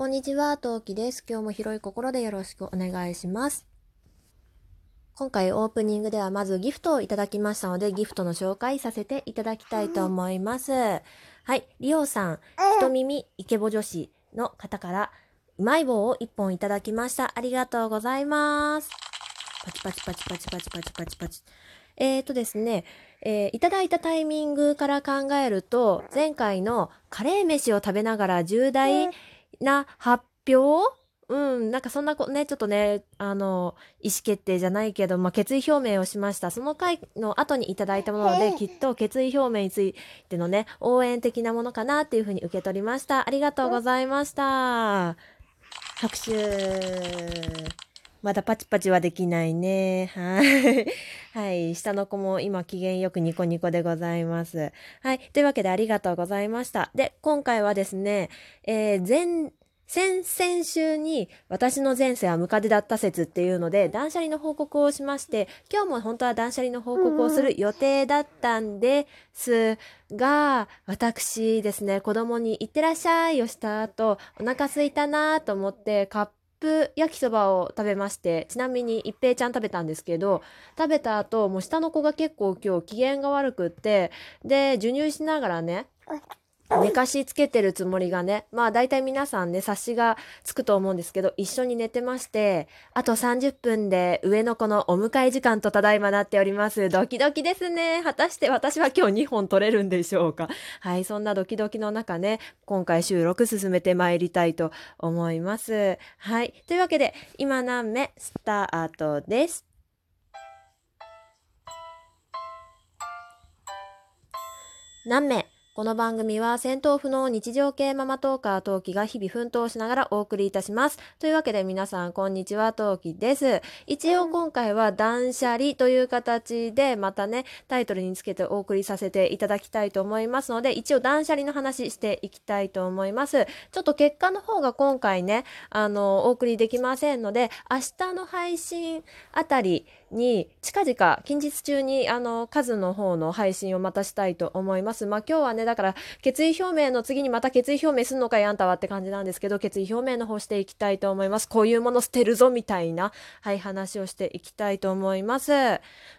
こんにちは、トウキです。今日も広い心でよろしくお願いします。今回オープニングではまずギフトをいただきましたので、ギフトの紹介させていただきたいと思います。はい、リオさん、ひと耳イケボ女子の方から、うまい棒を1本いただきました。ありがとうございます。パチパチパチパチパチパチパチパチ。えーとですね、えーいただいたタイミングから考えると、前回のカレー飯を食べながら重大な発表？うん、なんかそんなこね、ちょっとね、あの、意思決定じゃないけど、まあ、決意表明をしました。その回の後にいただいたもので、きっと決意表明についてのね、応援的なものかなっていうふうに受け取りました。ありがとうございました。拍手。まだパチパチはできないね。はい。はい。下の子も今機嫌よくニコニコでございます。はい。というわけでありがとうございました。で、今回はですね、えー前、先々週に私の前世はムカデだった説っていうので断捨離の報告をしまして今日も本当は断捨離の報告をする予定だったんですが私ですね子供に「いってらっしゃい」をした後お腹空いたなと思ってカップ焼きそばを食べましてちなみに一平ちゃん食べたんですけど食べた後もう下の子が結構今日機嫌が悪くってで授乳しながらね寝かしつけてるつもりがね、まあ大体皆さんね、察しがつくと思うんですけど、一緒に寝てまして、あと30分で上の子のお迎え時間とただいまなっております。ドキドキですね。果たして私は今日2本取れるんでしょうか。はい、そんなドキドキの中ね、今回収録進めてまいりたいと思います。はい、というわけで、今何目？スタートです。何名この番組は戦闘不能日常系ママトーカートウキが日々奮闘しながらお送りいたします。というわけで皆さんこんにちは、トウキです。一応今回は断捨離という形でまたね、タイトルにつけてお送りさせていただきたいと思いますので、一応断捨離の話していきたいと思います。ちょっと結果の方が今回ね、あの、お送りできませんので、明日の配信あたりに近々近日中にあの数の方の配信をまたしたいと思います。まあ今日はねだから決意表明の次にまた決意表明すんのかい？あんたはって感じなんですけど決意表明の方していきたいと思います。こういうもの捨てるぞみたいなはい話をしていきたいと思います。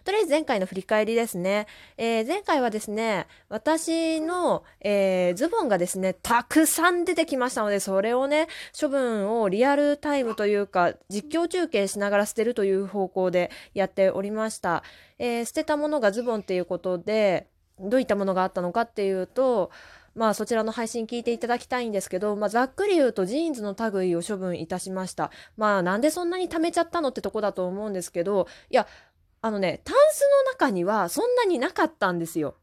とりあえず前回の振り返りですね。えー前回はですね私の、えーズボンがですねたくさん出てきましたのでそれをね処分をリアルタイムというか実況中継しながら捨てるという方向でやっておりました、えー捨てたものがズボンっていうことでどういったものがあったのかっていうとまあそちらの配信聞いていただきたいんですけど、まあ、ざっくり言うとジーンズの類を処分いたしました。まあなんでそんなに貯めちゃったのってとこだと思うんですけどいやあのねタンスの中にはそんなになかったんですよ。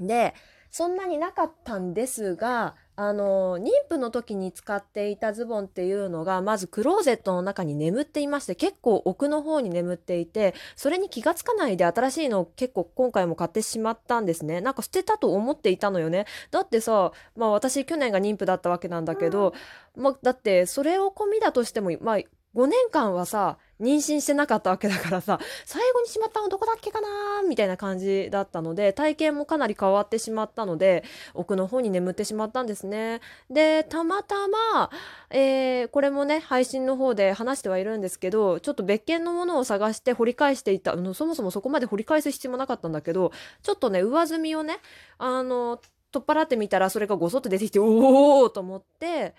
でそんなになかったんですがあの妊婦の時に使っていたズボンっていうのがまずクローゼットの中に眠っていまして結構奥の方に眠っていてそれに気がつかないで新しいのを結構今回も買ってしまったんですね。なんか捨てたと思っていたのよね。だってさまあ私去年が妊婦だったわけなんだけど、まあ、だってそれを込みだとしてもまあ5年間はさ妊娠してなかったわけだからさ最後にしまったのどこだっけかなみたいな感じだったので体型もかなり変わってしまったので奥の方に眠ってしまったんですね。でたまたま、えーこれもね配信の方で話してはいるんですけどちょっと別件のものを探して掘り返していたあのそもそもそこまで掘り返す必要もなかったんだけどちょっとね上積みをねあの取っ払ってみたらそれがごそっと出てきておおと思って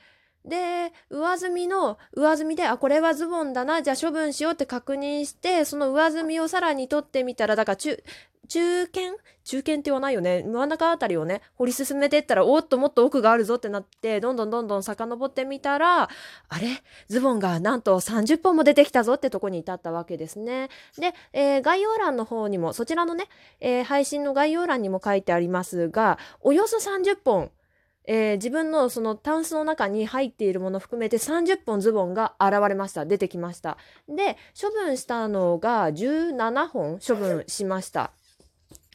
で上積みの上積みであこれはズボンだなじゃあ処分しようって確認してその上積みをさらに取ってみたらだから中中堅？中堅って言わないよね。真ん中あたりをね掘り進めていったらおっともっと奥があるぞってなってどんどんどんどん遡ってみたらあれ？ズボンがなんと30本も出てきたぞってとこに至ったわけですね。で、えー概要欄の方にもそちらのね、えー配信の概要欄にも書いてありますがおよそ30本えー自分のそのタンスの中に入っているもの含めて30本ズボンが現れました。出てきました。で処分したのが17本処分しました。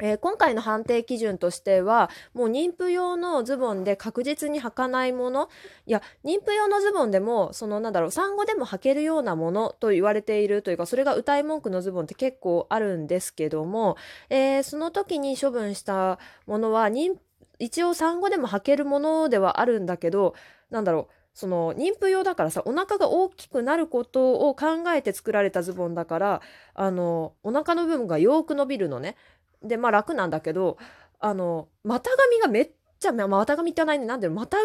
えー今回の判定基準としてはもう妊婦用のズボンで確実に履かないものいや妊婦用のズボンでもそのなんだろう産後でも履けるようなものと言われているというかそれが歌い文句のズボンって結構あるんですけども、えーその時に処分したものは妊婦一応産後でも履けるものではあるんだけどなんだろうその妊婦用だからさお腹が大きくなることを考えて作られたズボンだからあのお腹の部分がよく伸びるのね。でまあ楽なんだけどあの股上がめっちゃ、まあ、股上ってないねなんで股上？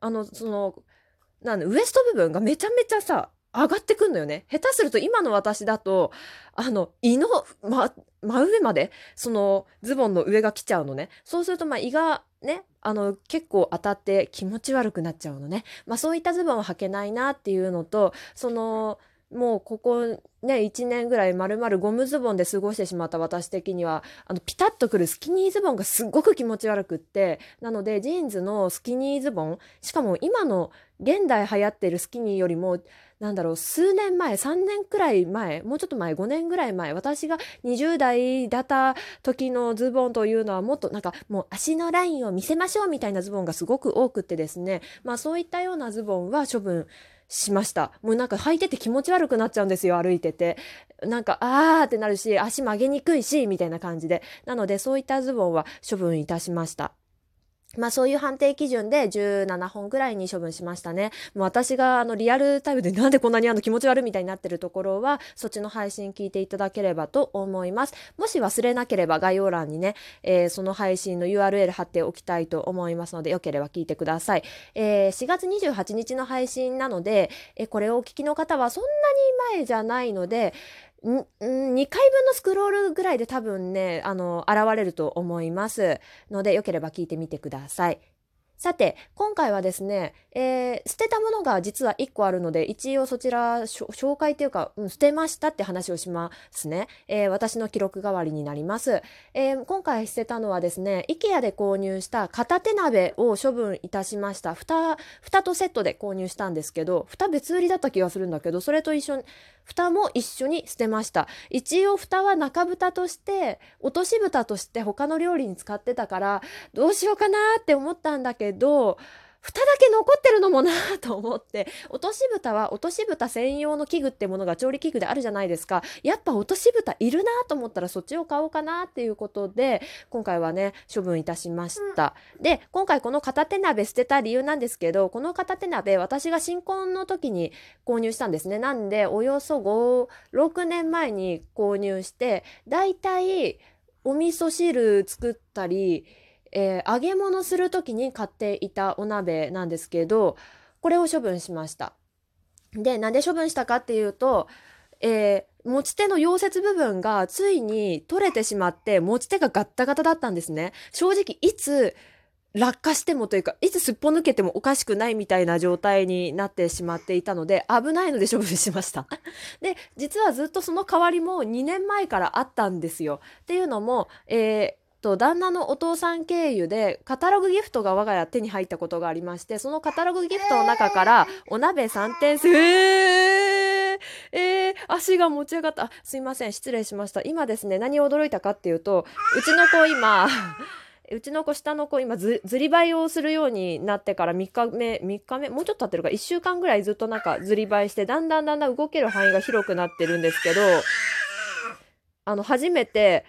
あのそのなんウエスト部分がめちゃめちゃさ上がってくんのよね。下手すると今の私だと、あの、胃の、ま、真上まで、そのズボンの上が来ちゃうのね。そうすると、ま胃がね、あの、結構当たって気持ち悪くなっちゃうのね。まあそういったズボンは履けないなっていうのと、その、もうここね1年ぐらいまるまるゴムズボンで過ごしてしまった私的にはあのピタッとくるスキニーズボンがすっごく気持ち悪くってなのでジーンズのスキニーズボンしかも今の現代流行ってるスキニーよりもなんだろう数年前3年くらい前もうちょっと前5年ぐらい前私が20代だった時のズボンというのはもっとなんかもう足のラインを見せましょうみたいなズボンがすごく多くてですねまあそういったようなズボンは処分しました。もうなんか履いてて気持ち悪くなっちゃうんですよ、歩いてて。なんか、あーってなるし、足曲げにくいし、みたいな感じで。なので、そういったズボンは処分いたしました。まあそういう判定基準で17本ぐらいに処分しましたね。もう私があのリアルタイムで なんでこんなにあの気持ち悪いみたいになってるところはそっちの配信聞いていただければと思います。もし忘れなければ概要欄にね、えー、その配信の URL 貼っておきたいと思いますのでよければ聞いてください。えー、4月28日の配信なので、えー、これをお聞きの方はそんなに前じゃないので、2回分のスクロールぐらいで多分ね、あの、現れると思います。ので、よければ聞いてみてください。さて、今回はですね、えー、捨てたものが実は1個あるので、一応そちら紹介というか、うん、捨てましたって話をしますね。えー、私の記録代わりになります、えー、今回捨てたのはですね、IKEA で購入した片手鍋を処分いたしました。蓋、蓋とセットで購入したんですけど、蓋別売りだった気がするんだけど、それと一緒に、蓋も一緒に捨てました。一応蓋は中蓋として、落とし蓋として他の料理に使ってたから、どうしようかなって思ったんだけど、蓋だけ残ってるのもなと思って。落とし蓋は落とし蓋専用の器具ってものが調理器具であるじゃないですか。やっぱ落とし蓋いるなと思ったらそっちを買おうかなっていうことで今回はね処分いたしました、うん、で今回この片手鍋捨てた理由なんですけどこの片手鍋私が新婚の時に購入したんですね。なんでおよそ56年前に購入してだいたいお味噌汁作ったりえー、揚げ物する時に買っていたお鍋なんですけどこれを処分しました。でなんで処分したかっていうと、えー、持ち手の溶接部分がついに取れてしまって持ち手がガッタガタだったんですね。正直いつ落下してもというかいつすっぽ抜けてもおかしくないみたいな状態になってしまっていたので危ないので処分しました。で実はずっとその代わりも2年前からあったんですよ。っていうのも、えと旦那のお父さん経由でカタログギフトが我が家手に入ったことがありましてそのカタログギフトの中からお鍋3点数えー、えー、足が持ち上がった。あすいません。失礼しました。今ですね何を驚いたかっていうとうちの子今 うちの子下の子今ずりばいをするようになってから3日目3日目もうちょっと経ってるか1週間ぐらいずっとなんかずりばいしてだんだんだんだん動ける範囲が広くなってるんですけどあの初めて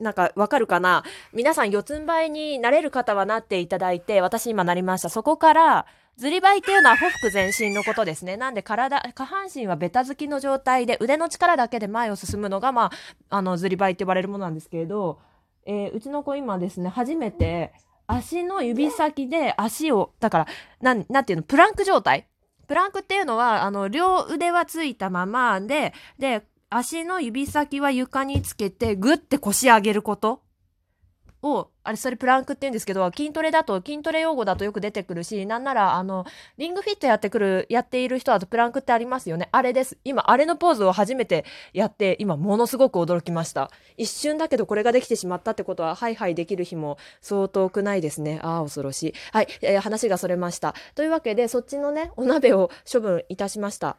なんかわかるかな？皆さん四つん這いになれる方はなっていただいて、私今なりました。そこから、ずりばいっていうのはほふ前進のことですね。なんで体、下半身はベタ付きの状態で腕の力だけで前を進むのが、まあ、あの、ずりばいって呼ばれるものなんですけれど、えー、うちの子今ですね、初めて足の指先で足を、だから、なん、なんていうの、プランク状態？プランクっていうのは、あの、両腕はついたままで、で、足の指先は床につけてグッて腰上げること？を、あれ、それプランクって言うんですけど、筋トレだと、筋トレ用語だとよく出てくるし、なんなら、あの、リングフィットやってくる、やっている人だとプランクってありますよね。あれです。今、あれのポーズを初めてやって、今、ものすごく驚きました。一瞬だけど、これができてしまったってことは、ハイハイできる日も相当くないですね。ああ、恐ろしい。はい、えー、話がそれました。というわけで、そっちのね、お鍋を処分いたしました。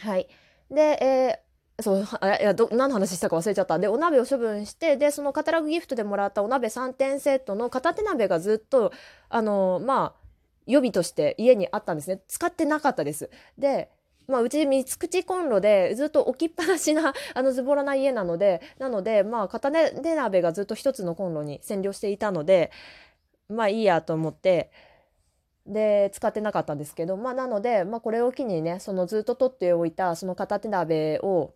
はい。で、えーそういやど何の話したか忘れちゃった。でお鍋を処分してでそのカタログギフトでもらったお鍋3点セットの片手鍋がずっとあのまあ予備として家にあったんですね。使ってなかったです。でまあ、うち三口コンロでずっと置きっぱなしな あのズボラな家なのでなのでまあ片手鍋がずっと一つのコンロに占領していたのでまあいいやと思ってで使ってなかったんですけど、まあ、なので、まあ、これを機にねそのずっと取っておいたその片手鍋を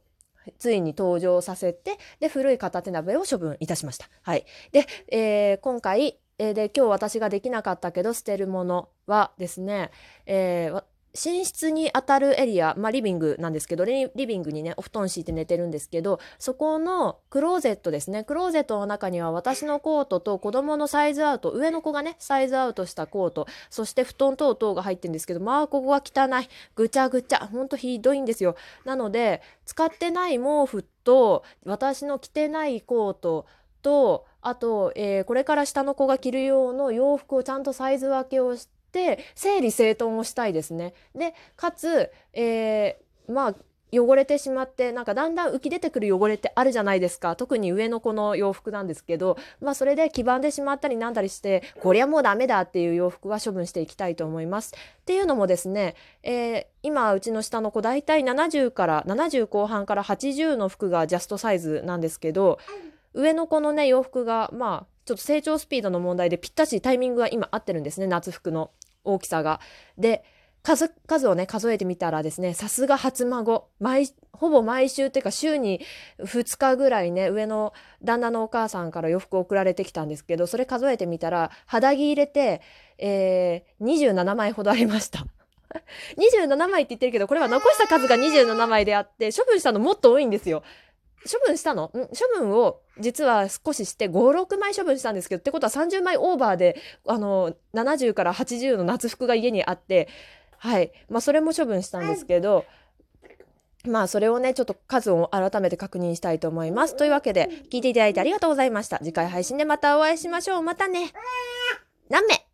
ついに登場させてで古い片手鍋を処分いたしました。はい、で、えー、今回、えー、で今日私ができなかったけど捨てるものはですね、えー寝室に当たるエリア、まあ、リビングなんですけどリビングにねお布団敷いて寝てるんですけどそこのクローゼットですね。クローゼットの中には私のコートと子供のサイズアウト上の子がねサイズアウトしたコートそして布団等々が入ってるんですけどまあここは汚い。ぐちゃぐちゃ。ほんとひどいんですよ。なので使ってない毛布と私の着てないコートとあと、えー、これから下の子が着る用の洋服をちゃんとサイズ分けをしてって整理整頓をしたいですね。でかつ、えー、まあ汚れてしまってなんかだんだん浮き出てくる汚れってあるじゃないですか特に上の子の洋服なんですけどまあそれで黄ばんでしまったりなんだりしてこりゃもうダメだっていう洋服は処分していきたいと思います。っていうのもですね、えー、今うちの下の子大体70から70後半から80の服がジャストサイズなんですけど上の子のね洋服がまあちょっと成長スピードの問題でぴったしタイミングが今合ってるんですね夏服の。大きさが。で数数をね数えてみたらですねさすが初孫毎ほぼ毎週っていうか週に2日ぐらいね上の旦那のお母さんから洋服送られてきたんですけどそれ数えてみたら肌着入れて、えー、27枚ほどありました。27枚って言ってるけどこれは残した数が27枚であって処分したのもっと多いんですよ。処分したの？ん？処分を実は少しして5、6枚処分したんですけど、ってことは30枚オーバーで、あの、70から80の夏服が家にあって、はい。まあ、それも処分したんですけど、まあ、それをね、ちょっと数を改めて確認したいと思います。というわけで、聞いていただいてありがとうございました。次回配信でまたお会いしましょう。またね。何名？